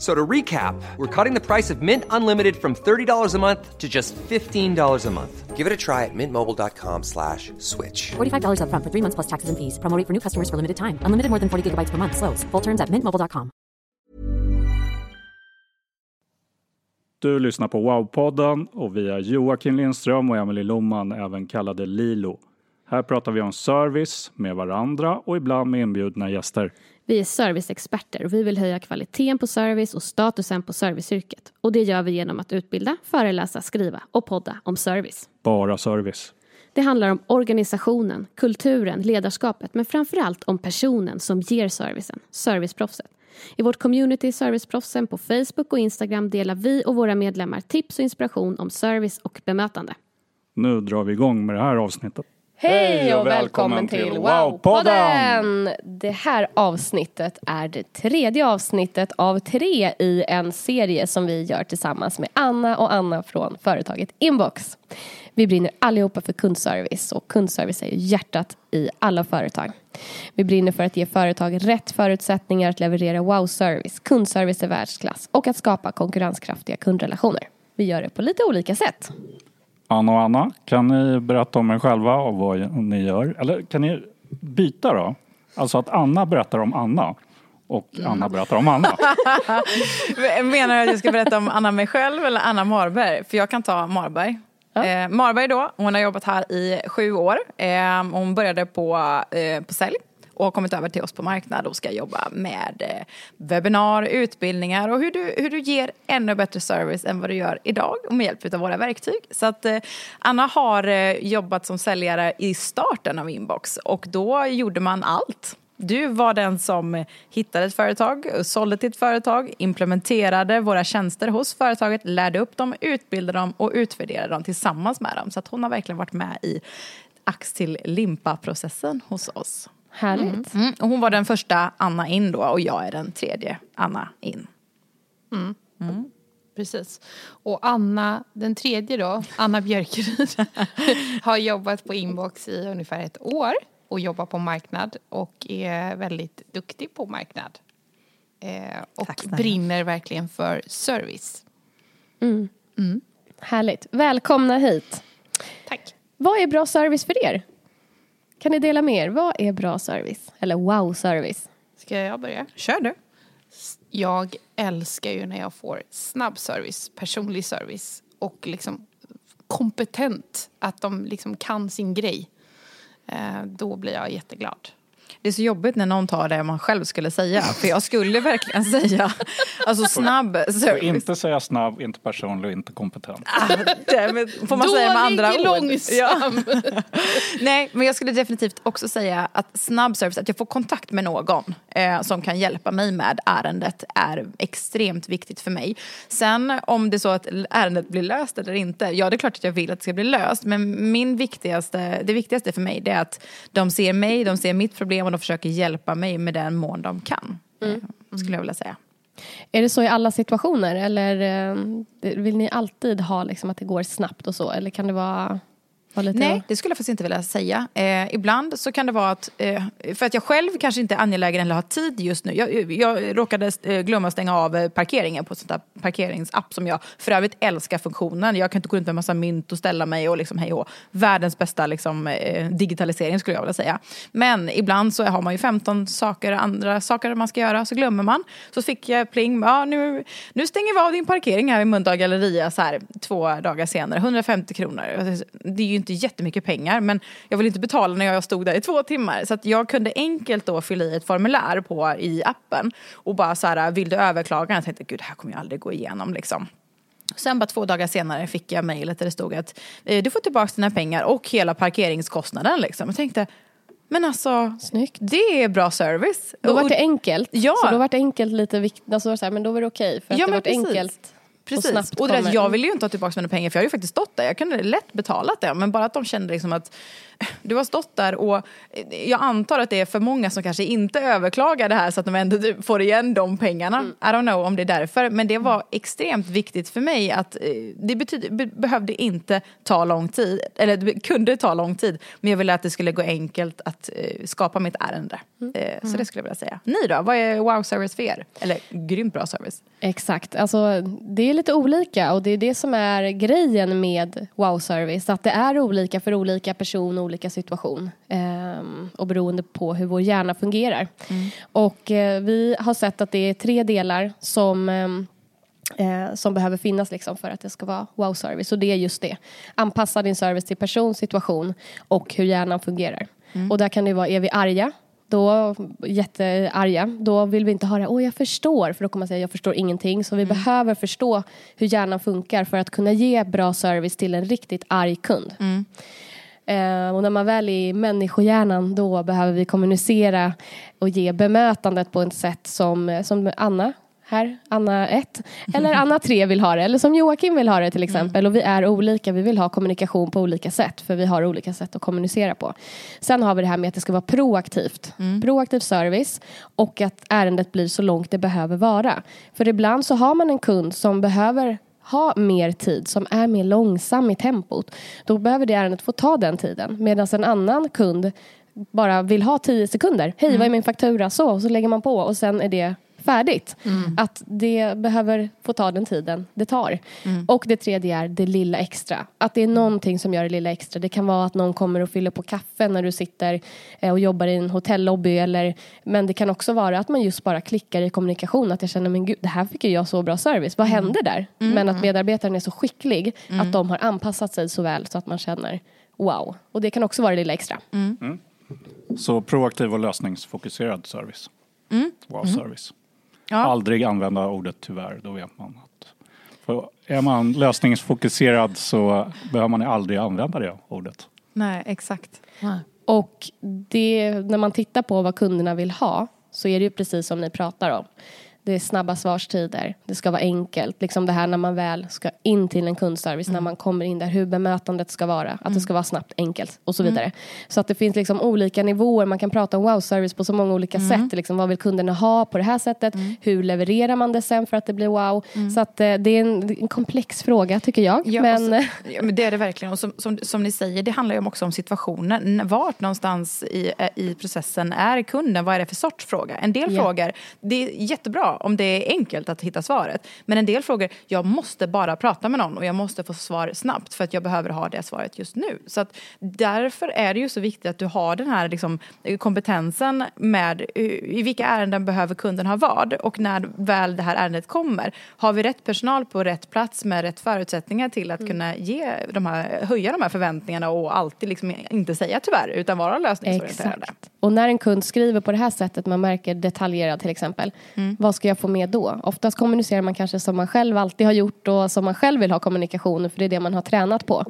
So to recap, we're cutting the price of Mint Unlimited from $30 a month to just $15 a month. Give it a try at mintmobile.com slash switch. $45 upfront for three months plus taxes and fees. Promo for new customers for limited time. Unlimited more than 40 gigabytes per month. Slows. Full terms at mintmobile.com. Du lyssnar på Wow-podden och vi är Joakim Lindström och Emelie Loman, även kallade Lilo. Här pratar vi om service med varandra och ibland med inbjudna gäster. Vi är serviceexperter och vi vill höja kvaliteten på service och statusen på serviceyrket. Och det gör vi genom att utbilda, föreläsa, skriva och podda om service. Bara service. Det handlar om organisationen, kulturen, ledarskapet men framförallt om personen som ger servicen, serviceproffset. I vårt community Serviceproffsen på Facebook och Instagram delar vi och våra medlemmar tips och inspiration om service och bemötande. Nu drar vi igång med det här avsnittet. Hej och välkommen till Wow-podden! Det här avsnittet är det tredje avsnittet av tre i en serie som vi gör tillsammans med Anna och Anna från företaget Inbox. Vi brinner allihopa för kundservice och kundservice är ju hjärtat i alla företag. Vi brinner för att ge företag rätt förutsättningar att leverera wow-service, kundservice i världsklass och att skapa konkurrenskraftiga kundrelationer. Vi gör det på lite olika sätt. Anna och Anna, kan ni berätta om er själva och vad ni gör? Eller kan ni byta då? Alltså att Anna berättar om Anna och Anna berättar om Anna. Menar du att jag ska berätta om Anna mig själv eller Anna Marberg? För jag kan ta Marberg. Eh, Marberg då, hon har jobbat här i sju år. Eh, hon började på, eh, på sälj och har kommit över till oss på marknad och ska jobba med eh, webbinar, utbildningar och hur du, hur du ger ännu bättre service än vad du gör idag och med hjälp av våra verktyg. Så att eh, Anna har eh, jobbat som säljare i starten av Inbox och då gjorde man allt. Du var den som hittade ett företag, sålde till ett företag, implementerade våra tjänster hos företaget, lärde upp dem, utbildade dem och utvärderade dem tillsammans med dem. Så att hon har verkligen varit med i ax till limpa-processen hos oss. Härligt. Mm. Och hon var den första Anna in då och jag är den tredje Anna in. Precis. Och Anna, den tredje då, Anna Björkeryd, har jobbat på Inbox i ungefär ett år och jobbar på marknad och är väldigt duktig på marknad. Eh, och Tack brinner verkligen för service. Härligt. Välkomna hit. Tack. Vad är bra service för er? Kan ni dela med er? Vad är bra service? Eller wow-service? Ska jag börja? Kör du. Jag älskar ju när jag får snabb service, personlig service och liksom kompetent, att de liksom kan sin grej. Eh, då blir jag jätteglad. Det är så jobbigt när någon tar det man själv skulle säga. För jag skulle verkligen säga, alltså snabb Får service. inte säga snabb, inte personlig och inte kompetent. Ah, det får man säga med andra Dålig, ord. långsam. Nej, men jag skulle definitivt också säga att snabb service, att jag får kontakt med någon eh, som kan hjälpa mig med ärendet är extremt viktigt för mig. Sen om det är så att ärendet blir löst eller inte, ja det är klart att jag vill att det ska bli löst, men min viktigaste, det viktigaste för mig det är att de ser mig, de ser mitt problem och de försöker hjälpa mig med den mån de kan. Eh, skulle jag vilja säga. Är det så i alla situationer eller eh, vill ni alltid ha liksom att det går snabbt och så? Eller kan det vara. Nej, det skulle jag faktiskt inte vilja säga. Eh, ibland så kan det vara att, eh, för att jag själv kanske inte är angelägen eller har tid just nu. Jag, jag råkade eh, glömma stänga av eh, parkeringen på sånt där parkeringsapp som jag för övrigt älskar funktionen. Jag kan inte gå runt med en massa mynt och ställa mig och liksom hej och Världens bästa liksom, eh, digitalisering skulle jag vilja säga. Men ibland så har man ju 15 saker, andra saker man ska göra, så glömmer man. Så fick jag pling, ja, nu, nu stänger vi av din parkering här i Mölndal galleria så här två dagar senare, 150 kronor. Det är ju inte jättemycket pengar men jag ville inte betala när jag stod där i två timmar. Så jag kunde enkelt då fylla i ett formulär på, i appen och bara så här, vill du överklaga? Jag tänkte, gud det här kommer jag aldrig gå igenom liksom. Sen bara två dagar senare fick jag mejlet där det stod att eh, du får tillbaka dina pengar och hela parkeringskostnaden. Liksom. Jag tänkte, men alltså, Snyggt. det är bra service. Då var det enkelt. Ja. Så då var det enkelt lite viktigt. Alltså, men då var det okej. för att Ja, det var enkelt. Precis. snabbt Och, det, kommer. jag ville ju inte ha tillbaka mina pengar för jag hade ju faktiskt stått där. Jag kunde lätt betalat det. Men bara att de kände liksom att du har stått där och jag antar att det är för många som kanske inte överklagar det här så att de ändå får igen de pengarna. Mm. I don't know om det är därför. Men det var extremt viktigt för mig att eh, det betyder, be, behövde inte ta lång tid. Eller det kunde ta lång tid. Men jag ville att det skulle gå enkelt att eh, skapa mitt ärende. Mm. Eh, så det skulle jag vilja säga. Ni då? Vad är wow-service för er? Eller grymt bra service? Exakt. Alltså, det är lite olika och det är det som är grejen med wow-service. Att det är olika för olika person och olika situation. Ehm, och beroende på hur vår hjärna fungerar. Och eh, vi har sett att det är tre delar som ehm, eh, som behöver finnas liksom för att det ska vara wow-service. Och det är just det. Anpassa din service till person, situation och hur hjärnan fungerar. Och där kan det vara, är vi arga? Då, jättearga, då vill vi inte höra åh jag förstår, för då kommer man säga jag förstår ingenting. Så vi behöver förstå hur hjärnan funkar för att kunna ge bra service till en riktigt arg kund. Eh, och när man väl är i människohjärnan då behöver vi kommunicera och ge bemötandet på ett sätt som, som Anna här, Anna 1 eller Anna 3 vill ha det eller som Joakim vill ha det till exempel och vi är olika, vi vill ha kommunikation på olika sätt för vi har olika sätt att kommunicera på. Sen har vi det här med att det ska vara proaktivt, proaktiv service och att ärendet blir så långt det behöver vara. För ibland så har man en kund som behöver ha mer tid, som är mer långsam i tempot, då behöver det ärendet få ta den tiden. Medan en annan kund bara vill ha tio sekunder. Hej, vad är min faktura? Så, och så lägger man på och sen är det färdigt. Att det behöver få ta den tiden det tar. Och det tredje är det lilla extra. Att det är någonting som gör det lilla extra. Det kan vara att någon kommer och fyller på kaffe när du sitter eh, och jobbar i en hotellobby. Eller, men det kan också vara att man just bara klickar i kommunikation. Att jag känner, men gud, det här fick ju jag så bra service. Vad hände där? Men att medarbetaren är så skicklig att de har anpassat sig så väl så att man känner wow. Och det kan också vara det lilla extra. Så proaktiv och lösningsfokuserad service. Wow-service. Ja. Aldrig använda ordet tyvärr, då vet man att... För är man lösningsfokuserad så behöver man aldrig använda det ordet. Nej, exakt. Och det, när man tittar på vad kunderna vill ha så är det ju precis som ni pratar om. Det är snabba svarstider, det ska vara enkelt. Liksom det här när man väl ska in till en kundservice, när man kommer in där, hur bemötandet ska vara. Att det ska vara snabbt, enkelt och så vidare. Så att det finns liksom olika nivåer, man kan prata om wow-service på så många olika sätt. Liksom, vad vill kunderna ha på det här sättet? Hur levererar man det sen för att det blir wow? Så att eh, det är en, en komplex fråga tycker jag. Ja, men, så, ja, men det är det verkligen. Och som, som, som ni säger, det handlar ju också om situationen. Vart någonstans i, eh, i processen är kunden? Vad är det för sorts fråga? En del Ja. frågor, det är jättebra om det är enkelt att hitta svaret. Men en del frågor, jag måste bara prata med någon och jag måste få svar snabbt för att jag behöver ha det svaret just nu. Så att därför är det ju så viktigt att du har den här liksom, kompetensen med eh, i vilka ärenden behöver kunden ha vad och när väl det här ärendet kommer. Har vi rätt personal på rätt plats med rätt förutsättningar till att kunna ge de här, höja de här förväntningarna och alltid liksom inte säga tyvärr utan vara lösningsorienterade. Exakt. Och när en kund skriver på det här sättet, man märker detaljerad till exempel. Vad ska jag få med då? Oftast kommunicerar man kanske som man själv alltid har gjort och som man själv vill ha kommunikation för det är det man har tränat på.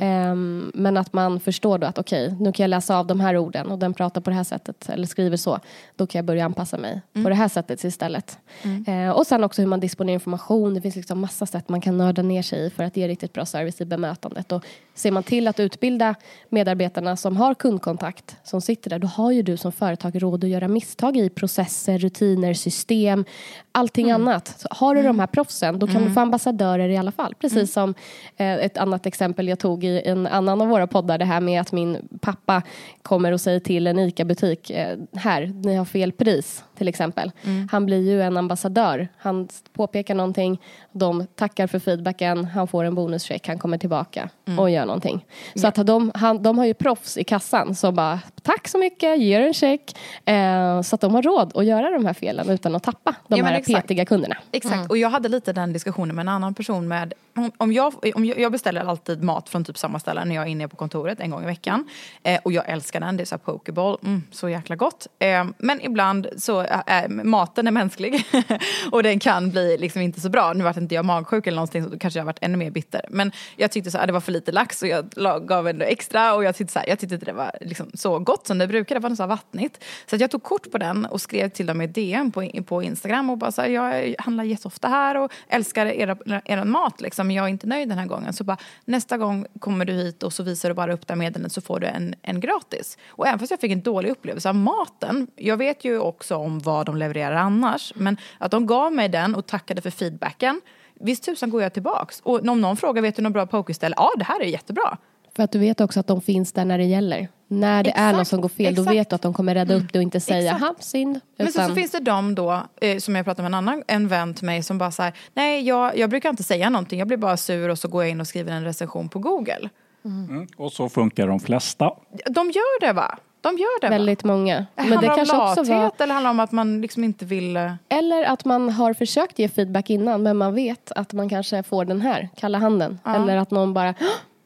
Ehm, men att man förstår då att okej, nu kan jag läsa av de här orden och den pratar på det här sättet eller skriver så. Då kan jag börja anpassa mig på det här sättet istället. Eh, och sen också hur man disponerar information. Det finns liksom massa sätt man kan nörda ner sig i för att ge riktigt bra service i bemötandet. Och ser man till att utbilda medarbetarna som har kundkontakt som sitter där, då har ju du som företag råd att göra misstag i processer, rutiner, system, allting annat. Så har du de här proffsen, då kan du få ambassadörer i alla fall. Precis som eh, ett annat exempel jag tog i en annan av våra poddar, det här med att min pappa kommer och säger till en ICA-butik, eh, här, ni har fel pris, till exempel. Han blir ju en ambassadör. Han påpekar någonting, de tackar för feedbacken, han får en bonuscheck, han kommer tillbaka och gör någonting. Så att de, han, de har ju proffs i kassan som bara, tack så mycket, ger en check. Eh, så att de har råd att göra de här felen utan att tappa de Ja, här exakt. petiga kunderna. Exakt, och jag hade lite den diskussionen med en annan person med om, jag, om jag, jag beställer alltid mat från typ samma ställe när jag är inne på kontoret en gång i veckan. Eh, och jag älskar den, det är så här pokeball, mm, så jäkla gott. Eh, men ibland så är maten är mänsklig och den kan bli liksom inte så bra. Nu vart inte jag magsjuk eller någonting så då kanske jag varit ännu mer bitter. Men jag tyckte så här, det var för lite lax och jag gav ändå extra och jag tyckte, så här, jag tyckte inte det var liksom så gott som det brukar, det var så här vattnigt. Så jag tog kort på den och skrev till dem i DM på, på Instagram och bara så här, jag handlar jätteofta här och älskar er, er, er mat liksom, men jag är inte nöjd den här gången. Så bara, nästa gång kommer du hit och så visar du bara upp det här meddelandet så får du en, en gratis. Och även fast jag fick en dålig upplevelse av maten, jag vet ju också om vad de levererar annars, men att de gav mig den och tackade för feedbacken, visst tusan går jag tillbaks. Och om någon frågar, vet du något bra pokerställe? Ja, det här är jättebra. För att du vet också att de finns där när det gäller. När det exakt, är något som går fel, exakt. då vet du att de kommer rädda upp det och inte säga ha synd. Men så, så, finns det de då, eh, som jag pratade med en annan en vän till mig som bara säger nej jag, jag brukar inte säga någonting, jag blir bara sur och så går jag in och skriver en recension på Google. Mm. Mm. Och så funkar de flesta. De gör det va? De gör det Väldigt va? många. Men handlar det om kanske lathet också var... eller handlar om att man liksom inte vill... Eh- eller att man har försökt ge feedback innan men man vet att man kanske får den här, kalla handen. Ja. Eller att någon bara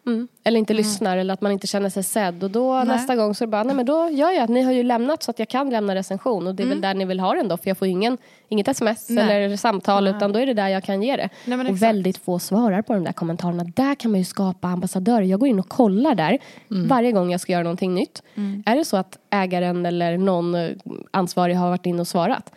Mm. Eller inte mm. lyssnar eller att man inte känner sig sedd. Och då nej. nästa gång så är det bara, nej men då gör jag att ni har ju lämnat så att jag kan lämna recension. Och det är mm. väl där ni vill ha den då. För jag får ingen, inget sms nej. eller samtal nej. utan då är det där jag kan ge det. Och exakt. väldigt få svarar på de där kommentarerna. Där kan man ju skapa ambassadörer. Jag går in och kollar där mm. varje gång jag ska göra någonting nytt. Mm. Är det så att ägaren eller någon ansvarig har varit in och svarat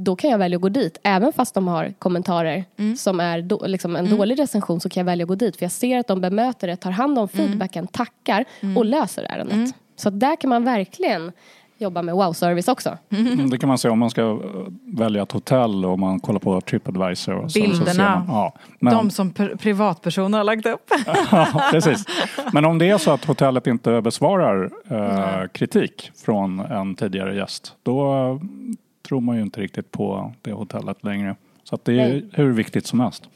då kan jag välja att gå dit. Även fast de har kommentarer mm. som är do, liksom en mm. dålig recension så kan jag välja att gå dit. För jag ser att de bemöter det, tar hand om mm. feedbacken, tackar mm. och löser ärendet. Mm. Så där kan man verkligen jobba med wow-service också. Mm, det kan man se om man ska eh, välja ett hotell och man kollar på Tripadvisor. Och så, Bilderna, så man, ja, men, de som privatpersoner har lagt upp. ja, precis. Men om det är så att hotellet inte besvarar eh, kritik från en tidigare gäst, då tror man ju inte riktigt på det hotellet längre. Så att det är Nej. hur viktigt som helst.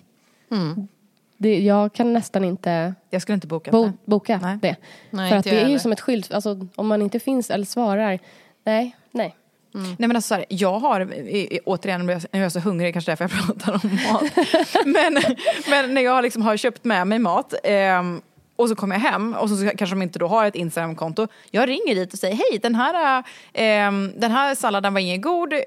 Mm. Det, jag kan nästan inte Jag skulle inte boka bo, det. boka nej. det. Nej, För att det är ju som ett skylt, alltså, om man inte finns eller svarar, nej, nej. Mm. Nej men alltså jag har, återigen nu är jag så hungrig, kanske därför jag pratar om mat. men, men när jag liksom har köpt med mig mat eh, och så kommer jag hem och så kanske de inte då har ett Instagramkonto. Jag ringer dit och säger hej den här, äh, den här salladen var ingen god. Äh,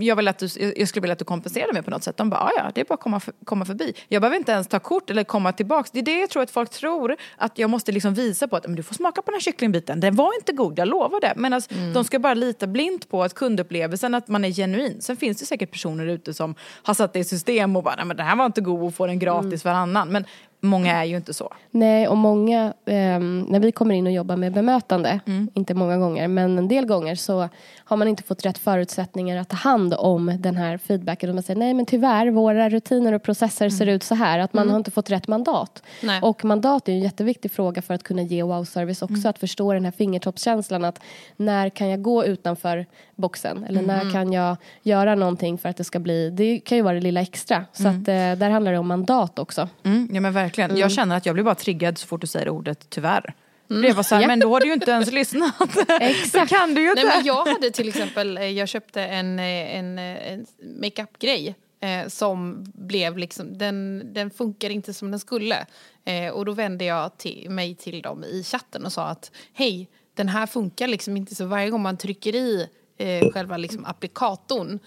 jag, vill att du, jag skulle vilja att du kompenserar mig på något sätt. De bara ja det är bara att komma, för, komma förbi. Jag behöver inte ens ta kort eller komma tillbaks. Det är det jag tror att folk tror. Att jag måste liksom visa på att men du får smaka på den här kycklingbiten. Den var inte god, jag lovar det. Men alltså, mm. de ska bara lita blint på att kundupplevelsen att man är genuin. Sen finns det säkert personer ute som har satt det i system och bara nej men den här var inte god och får den gratis mm. varannan. Men Många är ju inte så. Nej, och många, eh, när vi kommer in och jobbar med bemötande, mm. inte många gånger, men en del gånger så har man inte fått rätt förutsättningar att ta hand om den här feedbacken. Och man säger nej men tyvärr, våra rutiner och processer mm. ser ut så här. Att man mm. har inte fått rätt mandat. Nej. Och mandat är en jätteviktig fråga för att kunna ge wow-service också. Mm. Att förstå den här fingertoppskänslan att när kan jag gå utanför boxen? Eller när mm. kan jag göra någonting för att det ska bli, det kan ju vara det lilla extra. Så mm. att eh, där handlar det om mandat också. Ja men verkligen. Jag känner att jag blir bara triggad så fort du säger ordet tyvärr. Mm. Det var så här, ja. men då har du ju inte ens lyssnat. Exakt. kan du ju inte. Nej, men jag hade till exempel, eh, jag köpte en, eh, en, eh, en makeup-grej eh, som blev liksom, den, den funkar inte som den skulle. Eh, och då vände jag till, mig till dem i chatten och sa att hej, den här funkar liksom inte så varje gång man trycker i eh, själva liksom applikatorn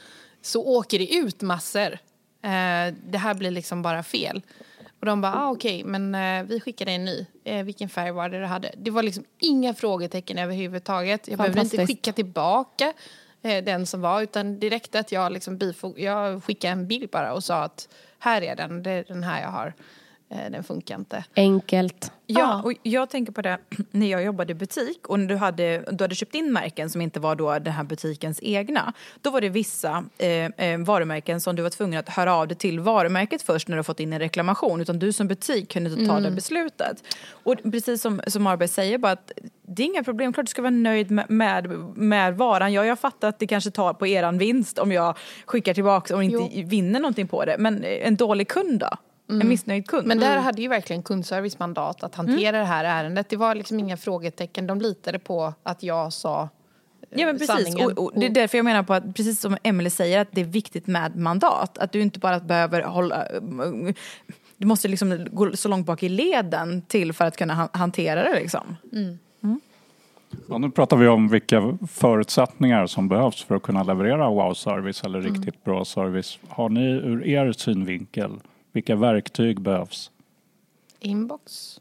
så åker det ut massor. det här blir liksom bara fel. Och de bara, ah, okej, okay, men eh, vi skickar dig en ny. Eh, vilken färg var det du hade? Det var liksom inga frågetecken överhuvudtaget. Jag behövde inte skicka tillbaka eh, den som var, utan direkt att jag liksom bifog, jag skickade en bild bara och sa att här är den, det är den här jag har. Eh, den funkar inte. Enkelt. Ja, och jag tänker på det när jag jobbade i butik och när du hade, du hade köpt in märken som inte var då den här butikens egna. Då var det vissa eh, eh, varumärken som du var tvungen att höra av dig till varumärket först när du fått in en reklamation. Utan du som butik kunde inte ta mm. det beslutet. Och precis som, som Arberg säger, bara att det är inga problem. Klart du ska vara nöjd med, med, med varan. Ja, jag fattar att det kanske tar på eran vinst om jag skickar tillbaka och inte jo. vinner någonting på det. Men en dålig kund då? Mm. En missnöjd kund. Men där mm. hade ju verkligen kundservice mandat att hantera mm. det här ärendet. Det var liksom inga frågetecken. De litade på att jag sa Ja men precis, och, och, det är därför jag menar på att precis som Emelie säger att det är viktigt med mandat. Att du inte bara behöver hålla du måste liksom gå så långt bak i leden till för att kunna ha- hantera det liksom. Ja, nu pratar vi om vilka förutsättningar som behövs för att kunna leverera wow-service eller riktigt bra service. Har ni ur er synvinkel, vilka verktyg behövs? Inbox.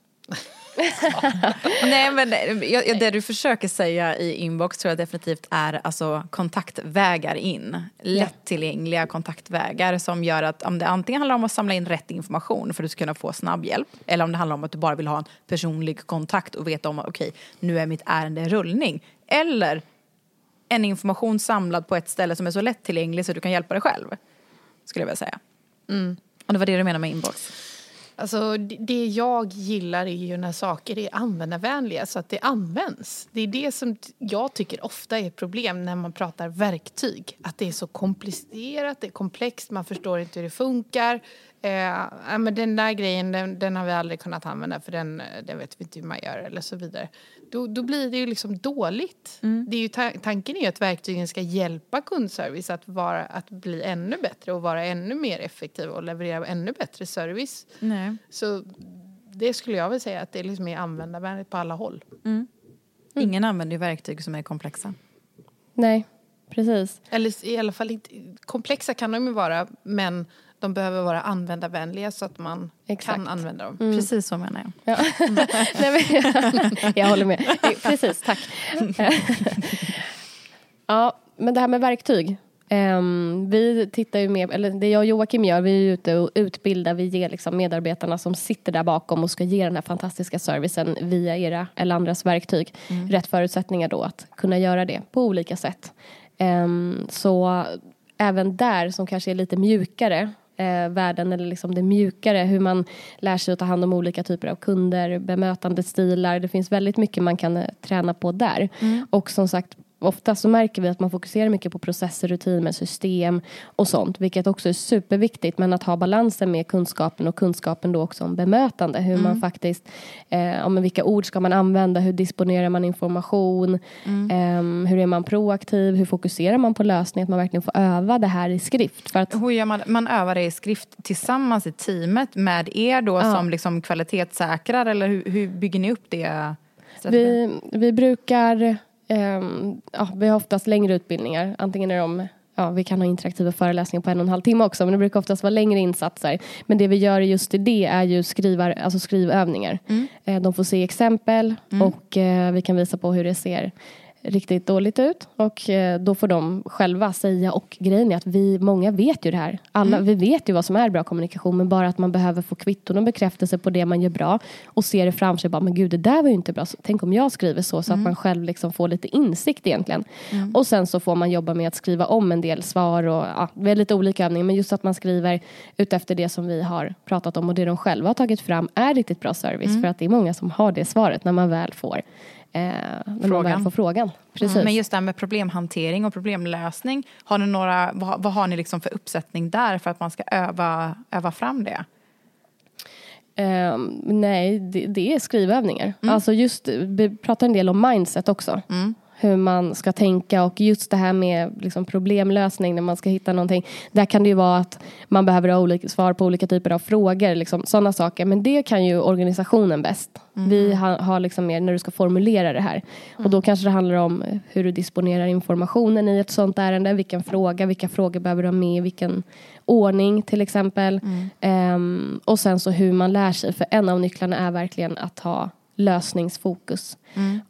Nej men jag, det du försöker säga i inbox tror jag definitivt är alltså kontaktvägar in. Lättillgängliga kontaktvägar som gör att om det antingen handlar om att samla in rätt information för att du ska kunna få snabb hjälp. Eller om det handlar om att du bara vill ha en personlig kontakt och veta om att okej nu är mitt ärende i rullning. Eller en information samlad på ett ställe som är så lättillgänglig så du kan hjälpa dig själv. Skulle jag vilja säga. Om det var det du menade med inbox. Alltså, det- jag gillar är ju när saker är användarvänliga så att det används. Det är det som jag tycker ofta är ett problem när man pratar verktyg. Att det är så komplicerat, det är komplext, man förstår inte hur det funkar. Eh, men den där grejen den, den har vi aldrig kunnat använda för den, eh, den vet vi inte hur man gör eller så vidare. Då, då blir det ju liksom dåligt. Det är ju ta- tanken är ju att verktygen ska hjälpa kundservice att, vara, att bli ännu bättre och vara ännu mer effektiv och leverera ännu bättre service. Nej. Så det skulle jag vilja säga att det liksom är användarvänligt på alla håll. Ingen använder ju verktyg som är komplexa. Nej, precis. Eller i alla fall inte, komplexa kan de ju vara men de behöver vara användarvänliga så att man Exakt. kan använda dem. Precis så menar jag. Ja. Nej, men, jag håller med. Precis, tack. ja, men det här med verktyg. Ehm, vi tittar ju med, eller det jag och Joakim gör, vi är ute och utbildar, vi ger liksom medarbetarna som sitter där bakom och ska ge den här fantastiska servicen via era eller andras verktyg rätt förutsättningar då att kunna göra det på olika sätt. Ehm, så även där som kanske är lite mjukare eh, världen eller liksom det mjukare hur man lär sig att ta hand om olika typer av kunder, bemötandestilar. Det finns väldigt mycket man kan eh, träna på där. Och som sagt Ofta så märker vi att man fokuserar mycket på processer, rutiner, system och sånt, vilket också är superviktigt. Men att ha balansen med kunskapen och kunskapen då också om bemötande. Hur man faktiskt, eh, om vilka ord ska man använda, hur disponerar man information, ehm, hur är man proaktiv, hur fokuserar man på lösning, att man verkligen får öva det här i skrift. För att Hur gör man? Man övar det i skrift tillsammans i teamet med er då Ja. som liksom kvalitetssäkrar eller hur, hur bygger ni upp det? Vi, vi brukar, ehm, ja, vi har oftast längre utbildningar. Antingen är de, ja, vi kan ha interaktiva föreläsningar på en och en halv timme också, men det brukar oftast vara längre insatser. Men det vi gör just i det är ju skrivar, alltså skrivövningar. Eh, de får se exempel och eh, vi kan visa på hur det ser riktigt dåligt ut och eh, då får de själva säga och grejen är att vi, många vet ju det här. Alla, Vi vet ju vad som är bra kommunikation men bara att man behöver få kvitton och bekräftelse på det man gör bra och ser det framför sig bara men gud det där var ju inte bra. Så, tänk om jag skriver så så att man själv liksom får lite insikt egentligen. Och sen så får man jobba med att skriva om en del svar och ja, har lite olika övningar men just att man skriver utefter det som vi har pratat om och det de själva har tagit fram är riktigt bra service för att det är många som har det svaret när man väl får när man Frågan. väl får frågan. Precis. Mm, Men just det här med problemhantering och problemlösning, har ni några, vad, vad har ni liksom för uppsättning där för att man ska öva, öva fram det? Ehm, nej, det, det är skrivövningar. Alltså just, vi pratar en del om mindset också. Hur man ska tänka och just det här med liksom problemlösning när man ska hitta någonting. Där kan det ju vara att man behöver ha olika svar på olika typer av frågor. Liksom, sådana saker. Men det kan ju organisationen bäst. Vi har, har liksom mer när du ska formulera det här. Och då kanske det handlar om hur du disponerar informationen i ett sådant ärende. Vilken fråga, vilka frågor behöver du ha med, vilken ordning till exempel. Ehm, och sen så hur man lär sig. För en av nycklarna är verkligen att ha lösningsfokus.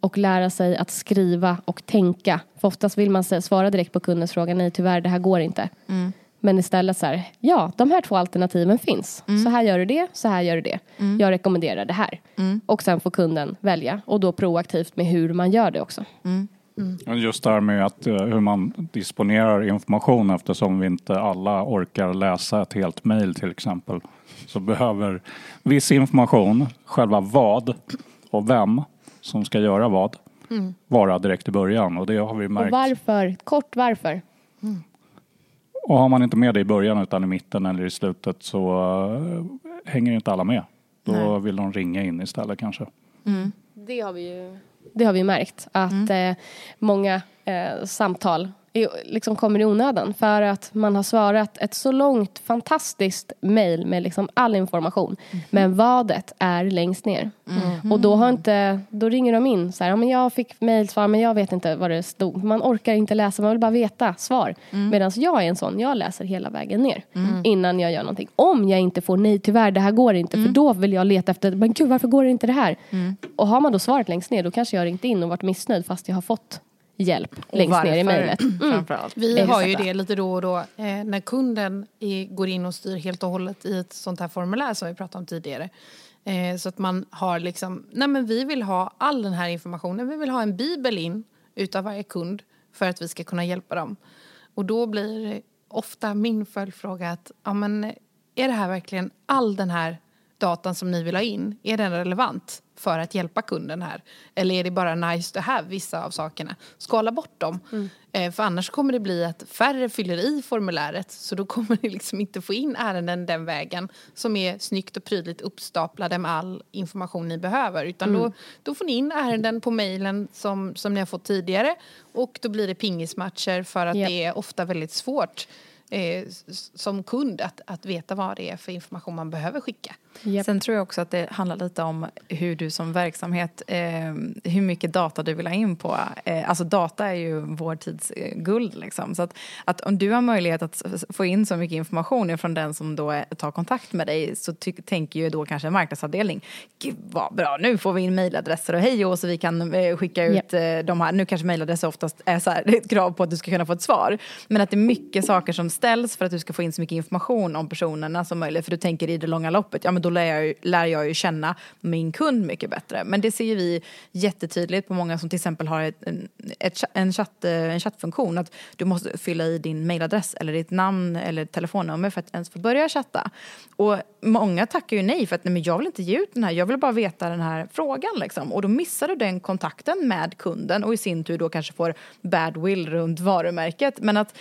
Och lära sig att skriva och tänka. För oftast vill man svara direkt på kundens fråga. Nej tyvärr det här går inte. Men istället så här, ja de här två alternativen finns. Så här gör du det, så här gör du det. Jag rekommenderar det här. Och sen får kunden välja. Och då proaktivt med hur man gör det också. Just det här med att, eh, hur man disponerar information eftersom vi inte alla orkar läsa ett helt mejl till exempel. Så behöver viss information, själva vad och vem som ska göra vad, vara direkt i början. Och det har vi Och märkt. varför? Kort varför? Och har man inte med det i början utan i mitten eller i slutet så eh, hänger inte alla med. Då vill de ringa in istället kanske. Det har vi ju det har vi märkt. Att eh, många eh, samtal liksom kommer i onödan för att man har svarat ett så långt fantastiskt mejl med liksom all information. Mm. Men vadet är längst ner. Mm. Och då, har inte, då ringer de in så här, ja, men jag fick mejlsvar men jag vet inte vad det stod. Man orkar inte läsa, man vill bara veta svar. Mm. Medan jag är en sån, jag läser hela vägen ner mm. innan jag gör någonting. Om jag inte får nej tyvärr, det här går inte. För mm. då vill jag leta efter, men gud varför går det inte det här? Mm. Och har man då svaret längst ner då kanske jag ringt in och varit missnöjd fast jag har fått hjälp och längst ner i mejlet. Mm. Vi har ju det lite då och då eh, när kunden är, går in och styr helt och hållet i ett sånt här formulär som vi pratade om tidigare. Eh, så att man har liksom, nej men vi vill ha all den här informationen, vi vill ha en bibel in utav varje kund för att vi ska kunna hjälpa dem. Och då blir ofta min följdfråga att, ja men är det här verkligen all den här datan som ni vill ha in, är den relevant? För att hjälpa kunden här? Eller är det bara nice to have, vissa av sakerna? Skala bort dem. Mm. Eh, för annars kommer det bli att färre fyller i formuläret så då kommer ni liksom inte få in ärenden den vägen som är snyggt och prydligt uppstaplade med all information ni behöver. Utan mm. då, då får ni in ärenden på mejlen som, som ni har fått tidigare och då blir det pingismatcher för att yep. det är ofta väldigt svårt eh, som kund att, att veta vad det är för information man behöver skicka. Yep. Sen tror jag också att det handlar lite om hur du som verksamhet, eh, hur mycket data du vill ha in på. Eh, alltså data är ju vår tids eh, guld liksom. Så att, att, om du har möjlighet att få in så mycket information från den som då tar kontakt med dig så tänker ju då kanske en marknadsavdelning, gud vad bra, nu får vi in mejladresser och hej och så vi kan eh, skicka ut yep. Eh, de här, nu kanske mejladresser oftast är så här, ett krav på att du ska kunna få ett svar. Men att det är mycket saker som ställs för att du ska få in så mycket information om personerna som möjligt. För du tänker i det långa loppet, ja men då lär jag, lär jag ju känna min kund mycket bättre. Men det ser vi jättetydligt på många som till exempel har ett, ett, en, chatt, eh, en chattfunktion. Att du måste fylla i din mailadress eller ditt namn eller telefonnummer för att ens få börja chatta. Och många tackar ju nej för att nej, men jag vill inte ge ut den här, jag vill bara veta den här frågan. Liksom. Och då missar du den kontakten med kunden och i sin tur då kanske får badwill runt varumärket. Men att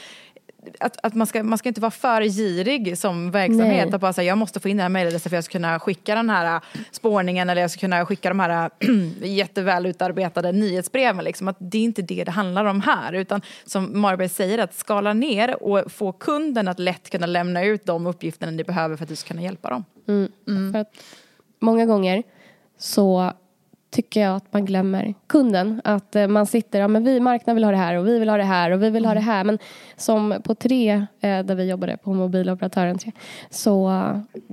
att, att man, ska, man ska inte vara för girig som verksamhet. Nej. Att bara säga, jag måste få in den här mejladressen för att jag ska kunna skicka den här äh, spårningen eller jag ska kunna skicka de här äh, jätteväl utarbetade nyhetsbreven. Liksom. Att det är inte det det handlar om här. Utan som Marberg säger, att skala ner och få kunden att lätt kunna lämna ut de uppgifterna ni behöver för att du ska kunna hjälpa dem. Mm. Mm. För att många gånger så tycker jag att man glömmer kunden. Att eh, man sitter, ja men vi, marknaden vill ha det här och vi vill ha det här och vi vill ha det här. Men som på tre, eh, där vi jobbade på mobiloperatören tre, så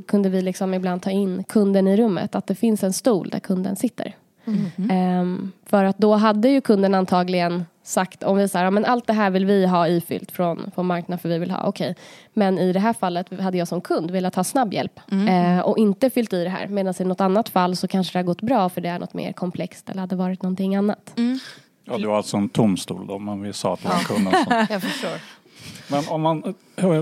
kunde vi liksom ibland ta in kunden i rummet. Att det finns en stol där kunden sitter. Mm. Um, för att då hade ju kunden antagligen sagt om vi säger men allt det här vill vi ha ifyllt från, från marknaden för vi vill ha, okej. Okay. Men i det här fallet hade jag som kund velat ha snabb hjälp mm. eh, och inte fyllt i det här. Medan i något annat fall så kanske det har gått bra för det är något mer komplext eller hade varit någonting annat. Mm. Ja, du har alltså en tom stol då, men vi sa att det var kunden som... jag förstår. Men om man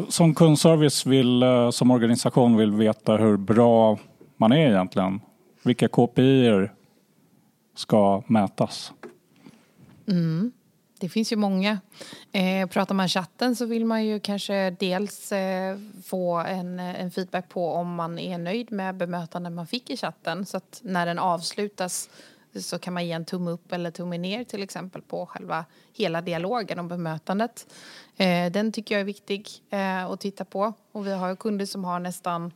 som kundservice vill, eh, som organisation vill veta hur bra man är egentligen, vilka KPI ska mätas? Mm. Det finns ju många. Eh, pratar man chatten så vill man ju kanske dels eh, få en, en, feedback på om man är nöjd med bemötandet man fick i chatten. Så att när den avslutas så kan man ge en tumme upp eller tumme ner till exempel på själva hela dialogen om bemötandet. Eh, den tycker jag är viktig eh, att titta på. Och vi har ju kunder som har nästan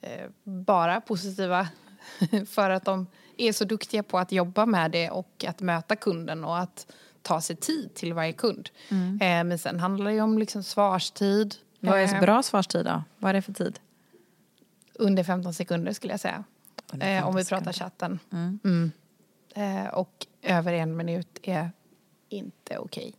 eh, bara positiva för att de är så duktiga på att jobba med det och att möta kunden och att ta sig tid till varje kund. Mm. Eh, men sen handlar det ju om liksom svarstid. Vad är eh, bra svarstid då? Vad är det för tid? Under 15 sekunder skulle jag säga. Eh, om vi pratar chatten. Mm. Mm. Eh, och över en minut är inte okej. Okay.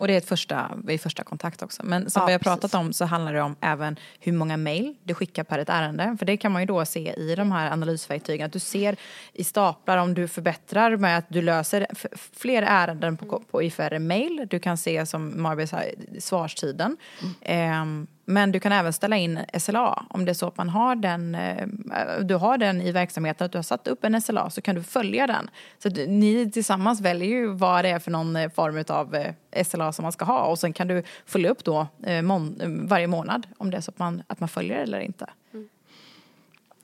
Och det är ett första, vid första kontakt också. Men som ja, vi har pratat precis. om så handlar det om även hur många mejl du skickar per ett ärende. För det kan man ju då se i de här analysverktygen. Att du ser i staplar om du förbättrar med att du löser fler ärenden på, på i färre mejl. Du kan se som Marby sa, svarstiden. Mm. Eh, men du kan även ställa in SLA. Om det är så att man har den, eh, du har den i verksamheten, att du har satt upp en SLA så kan du följa den. Så ni tillsammans väljer ju vad det är för någon eh, form av eh, SLA som man ska ha och sen kan du följa upp då varje månad om det är så att man, att man följer det eller inte. Mm.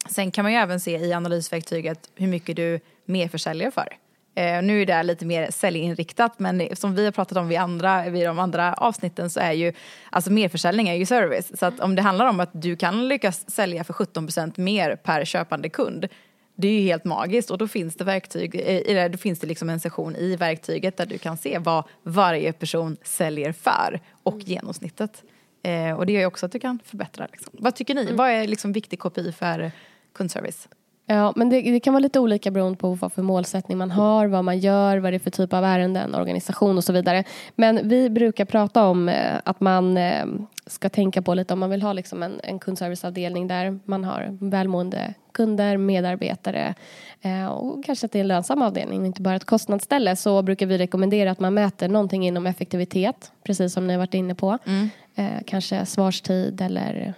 Sen kan man ju även se i analysverktyget hur mycket du merförsäljer för. Eh, nu är det lite mer säljinriktat men som vi har pratat om vid, andra, vid de andra avsnitten så är ju alltså merförsäljning är ju service. Så att om det handlar om att du kan lyckas sälja för 17% mer per köpande kund det är ju helt magiskt och då finns det verktyg, eller då finns det liksom en session i verktyget där du kan se vad varje person säljer för och mm. genomsnittet. Eh, och det gör ju också att du kan förbättra. Liksom. Vad tycker ni? Mm. Vad är liksom viktig KPI för kundservice? Ja, men det, det, kan vara lite olika beroende på vad för målsättning man har, vad man gör, vad det är för typ av ärenden, organisation och så vidare. Men vi brukar prata om eh, att man eh, ska tänka på lite om man vill ha liksom en, en kundserviceavdelning där man har välmående kunder, medarbetare eh, och kanske att det är en lönsam avdelning inte bara ett kostnadsställe så brukar vi rekommendera att man mäter någonting inom effektivitet, precis som ni har varit inne på. Mm. kanske svarstid eller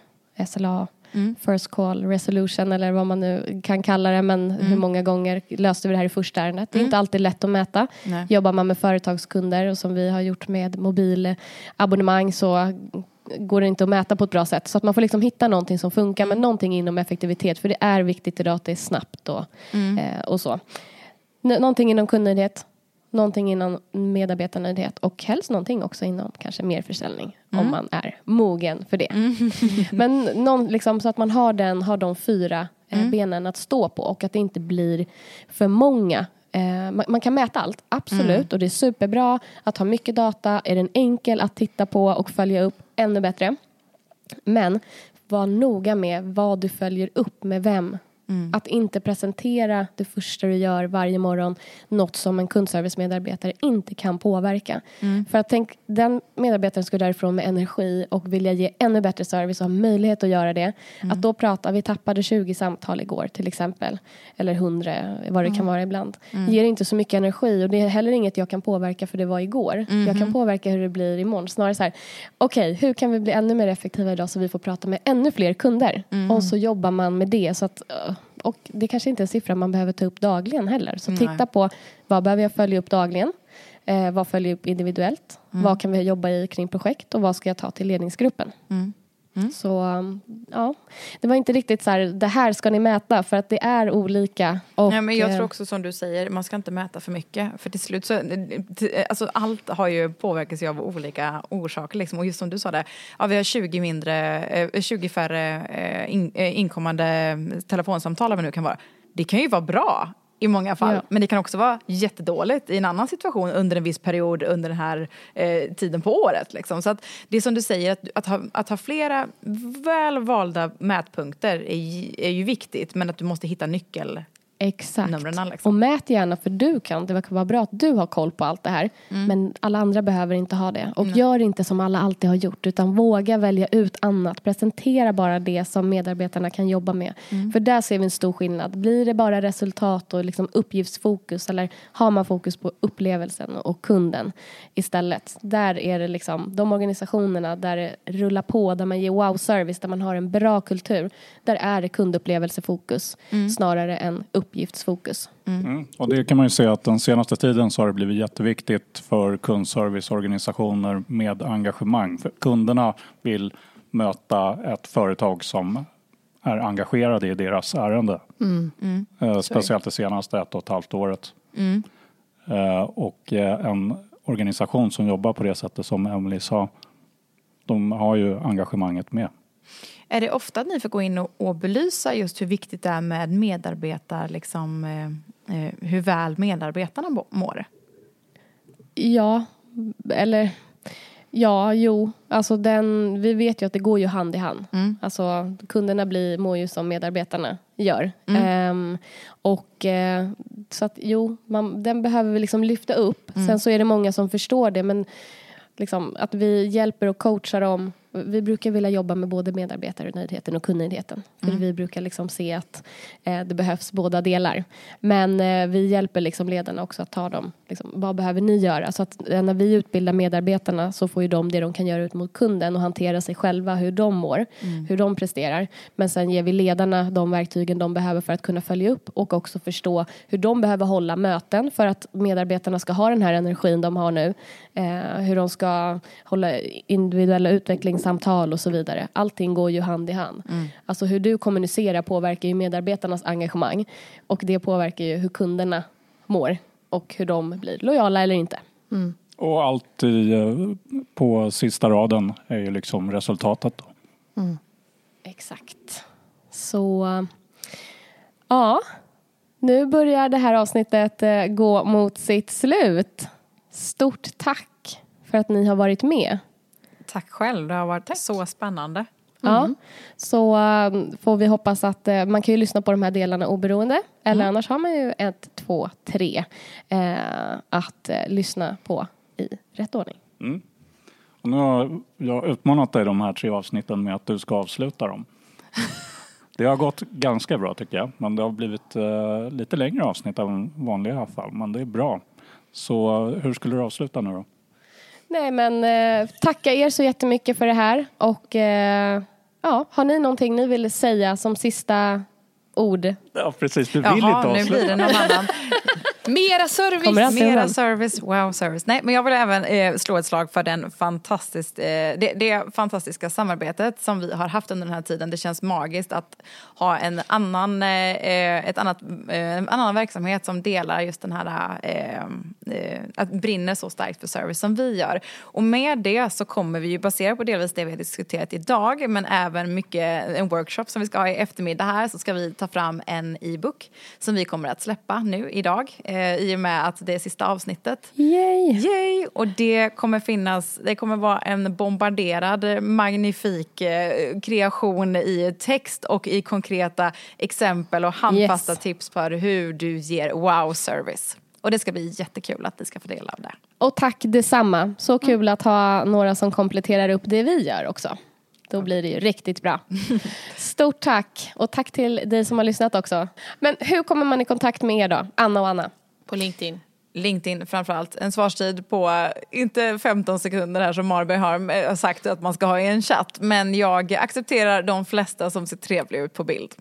SLA Mm. First call resolution eller vad man nu kan kalla det men mm. hur många gånger löste vi det här i första ärendet. Det är mm. inte alltid lätt att mäta. Nej. Jobbar man med företagskunder och som vi har gjort med mobilabonnemang så går det inte att mäta på ett bra sätt. Så att man får liksom hitta någonting som funkar men någonting inom effektivitet för det är viktigt idag att det är snabbt och, mm. eh, och så. N någonting inom kundnöjdhet någonting inom medarbetarnöjdhet och helst någonting också inom kanske merförsäljning mm. om man är mogen för det. Mm. Men någon, liksom, så att man har, den, har de fyra eh, mm. benen att stå på och att det inte blir för många eh, man, man, kan mäta allt, absolut, mm. och det är superbra att ha mycket data. Är den enkel att titta på och följa upp, ännu bättre. Men var noga med vad du följer upp med vem Mm. Att inte presentera det första du gör varje morgon något som en kundservice-medarbetare inte kan påverka. Mm. För att tänk, den medarbetaren ska därifrån med energi och vilja ge ännu bättre service och ha möjlighet att göra det. Mm. Att då prata, vi tappade 20 samtal igår till exempel. Eller 100, vad det kan mm. vara ibland. Mm. Ger inte så mycket energi och det är heller inget jag kan påverka för det var igår. Jag kan mm-hmm. påverka hur det blir imorgon. Snarare så här, okej, okay, hur kan vi bli ännu mer effektiva idag så vi får prata med ännu fler kunder? Mm. Och så jobbar man med det så att och det kanske inte är en siffra man behöver ta upp dagligen heller. Så Nej. titta på vad behöver jag följa upp dagligen? Eh, vad följer upp individuellt? Mm. Vad kan vi jobba i kring projekt och vad ska jag ta till ledningsgruppen? Mm. Mm. Så ja, det var inte riktigt så här, det här ska ni mäta för att det är olika. Och, ja, men jag tror eh, också som du säger, man ska inte mäta för mycket. För till slut så, alltså allt har ju påverkats av olika orsaker liksom. Och just som du sa det, ja, vi har 20 mindre, 20 eh, färre eh, in, inkommande telefonsamtal vad nu kan vara. Det kan ju vara bra i många fall. Ja. Men det kan också vara jättedåligt i en annan situation under en viss period under den här eh, tiden på året. Liksom. Så att det är som du säger, att, att, ha, att ha flera väl valda mätpunkter är, är ju viktigt men att du måste hitta nyckel Exakt. Numren, liksom. Och mät gärna för du kan. Det kan vara bra att du har koll på allt det här. Mm. Men alla andra behöver inte ha det. Och mm. gör inte som alla alltid har gjort. Utan våga välja ut annat. Presentera bara det som medarbetarna kan jobba med. Mm. För där ser vi en stor skillnad. Blir det bara resultat och liksom uppgiftsfokus. Eller har man fokus på upplevelsen och kunden istället. Där är det liksom de organisationerna där det rullar på. Där man ger wow-service. Där man har en bra kultur. Där är det kundupplevelsefokus. Mm. Snarare än upplevelsefokus uppgiftsfokus. Mm. Mm. Och det kan man ju se att den senaste tiden så har det blivit jätteviktigt för kundserviceorganisationer med engagemang. För kunderna vill möta ett företag som är engagerade i deras ärende. Mm. mm. Eh, speciellt det senaste ett och ett halvt året. Mm. Eh, och eh, en organisation som jobbar på det sättet som Emily sa, de har ju engagemanget med. Är det ofta att ni får gå in och, och belysa just hur viktigt det är med medarbetare, liksom, eh, eh hur väl medarbetarna mår? Ja, eller ja, jo. Alltså den, vi vet ju att det går ju hand i hand. Mm. Alltså kunderna blir, mår ju som medarbetarna gör. Mm. Um, och uh, så att jo, man, den behöver vi liksom lyfta upp. Mm. Sen så är det många som förstår det men liksom, att vi hjälper och coachar dem vi brukar vilja jobba med både medarbetarnöjdheten och kundnöjdheten. För mm. vi brukar liksom se att eh, det behövs båda delar. Men eh, vi hjälper liksom ledarna också att ta dem. Liksom, vad behöver ni göra? Så att eh, när vi utbildar medarbetarna så får ju de det de kan göra ut mot kunden och hantera sig själva, hur de mår, mm. hur de presterar. Men sen ger vi ledarna de verktygen de behöver för att kunna följa upp och också förstå hur de behöver hålla möten för att medarbetarna ska ha den här energin de har nu. Eh, hur de ska hålla individuella utvecklings samtal och så vidare. Allting går ju hand i hand. Mm. Alltså hur du kommunicerar påverkar ju medarbetarnas engagemang och det påverkar ju hur kunderna mår. och hur de blir lojala eller inte. Mm. Och allt i, eh, på sista raden är ju liksom resultatet. Då. Mm. Exakt. Så ja, nu börjar det här avsnittet eh, gå mot sitt slut. Stort tack för att ni har varit med. Tack själv, det har varit tack. så spännande. Mm. Ja, så um, får vi hoppas att uh, man kan ju lyssna på de här delarna oberoende. Eller mm. annars har man ju ett, två, tre uh, att uh, lyssna på i rätt ordning. Mm. Och nu har jag utmanat dig de här tre avsnitten med att du ska avsluta dem. Det har gått ganska bra tycker jag. Men det har blivit uh, lite längre avsnitt än vanliga i alla fall. Men det är bra. Så hur skulle du avsluta nu då? Nej men uh, tacka er så jättemycket för det här. Och uh, ja, har ni någonting ni vill säga som sista ord? Ja precis, du vill Jaha, inte avsluta. nu blir det någon annan. Mera service! Mera service, wow service. Nej, men jag vill även eh, slå ett slag för den fantastiskt, eh, det, det, fantastiska samarbetet som vi har haft under den här tiden. Det känns magiskt att ha en annan, eh, eh ett annat, eh, en annan verksamhet som delar just den här, eh, att brinner så starkt för service som vi gör. Och med det så kommer vi ju baserat på delvis det vi har diskuterat idag men även mycket en workshop som vi ska ha i eftermiddag här så ska vi ta fram en e-book som vi kommer att släppa nu idag eh, i och med att det är sista avsnittet. Yay! Yay! Och det kommer finnas, det kommer vara en bombarderad magnifik eh, kreation i text och i konkreta exempel och handfasta yes. tips för hur du ger wow-service. Och det ska bli jättekul att ni ska få del av det. Och tack detsamma. Så kul mm. att ha några som kompletterar upp det vi gör också. Då blir det ju riktigt bra. Stort tack och tack till dig som har lyssnat också. Men hur kommer man i kontakt med er då, Anna och Anna? På LinkedIn. LinkedIn framförallt. En svarstid på, inte 15 sekunder här som Marberg har eh, sagt att man ska ha i en chatt. Men jag accepterar de flesta som ser trevliga ut på bild.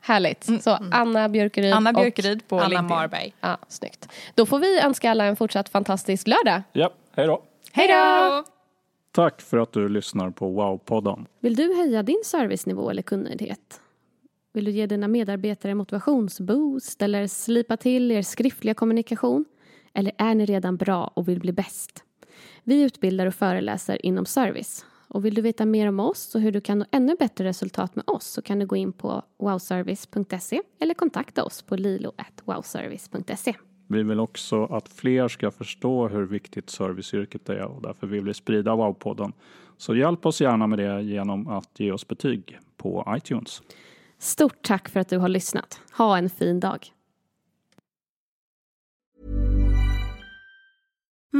Härligt. Mm. Så Anna Björkeryd, Anna Björkeryd på Anna LinkedIn. Marberg. Ja, snyggt. Då får vi önska alla en fortsatt fantastisk lördag. Ja, hej då. Hej då! Tack för att du lyssnar på Wow-podden. Vill du höja din servicenivå eller kundnöjdhet? Vill du ge dina medarbetare motivationsboost eller slipa till er skriftliga kommunikation? Eller är ni redan bra och vill bli bäst? Vi utbildar och föreläser inom service. Och vill du veta mer om oss och hur du kan nå ännu bättre resultat med oss så kan du gå in på wowservice.se eller kontakta oss på lilo.wowservice.se. Vi vill också att fler ska förstå hur viktigt serviceyrket är och därför vill vi sprida Wow-podden. Så hjälp oss gärna med det genom att ge oss betyg på iTunes. Stort tack för att du har lyssnat. Ha en fin dag.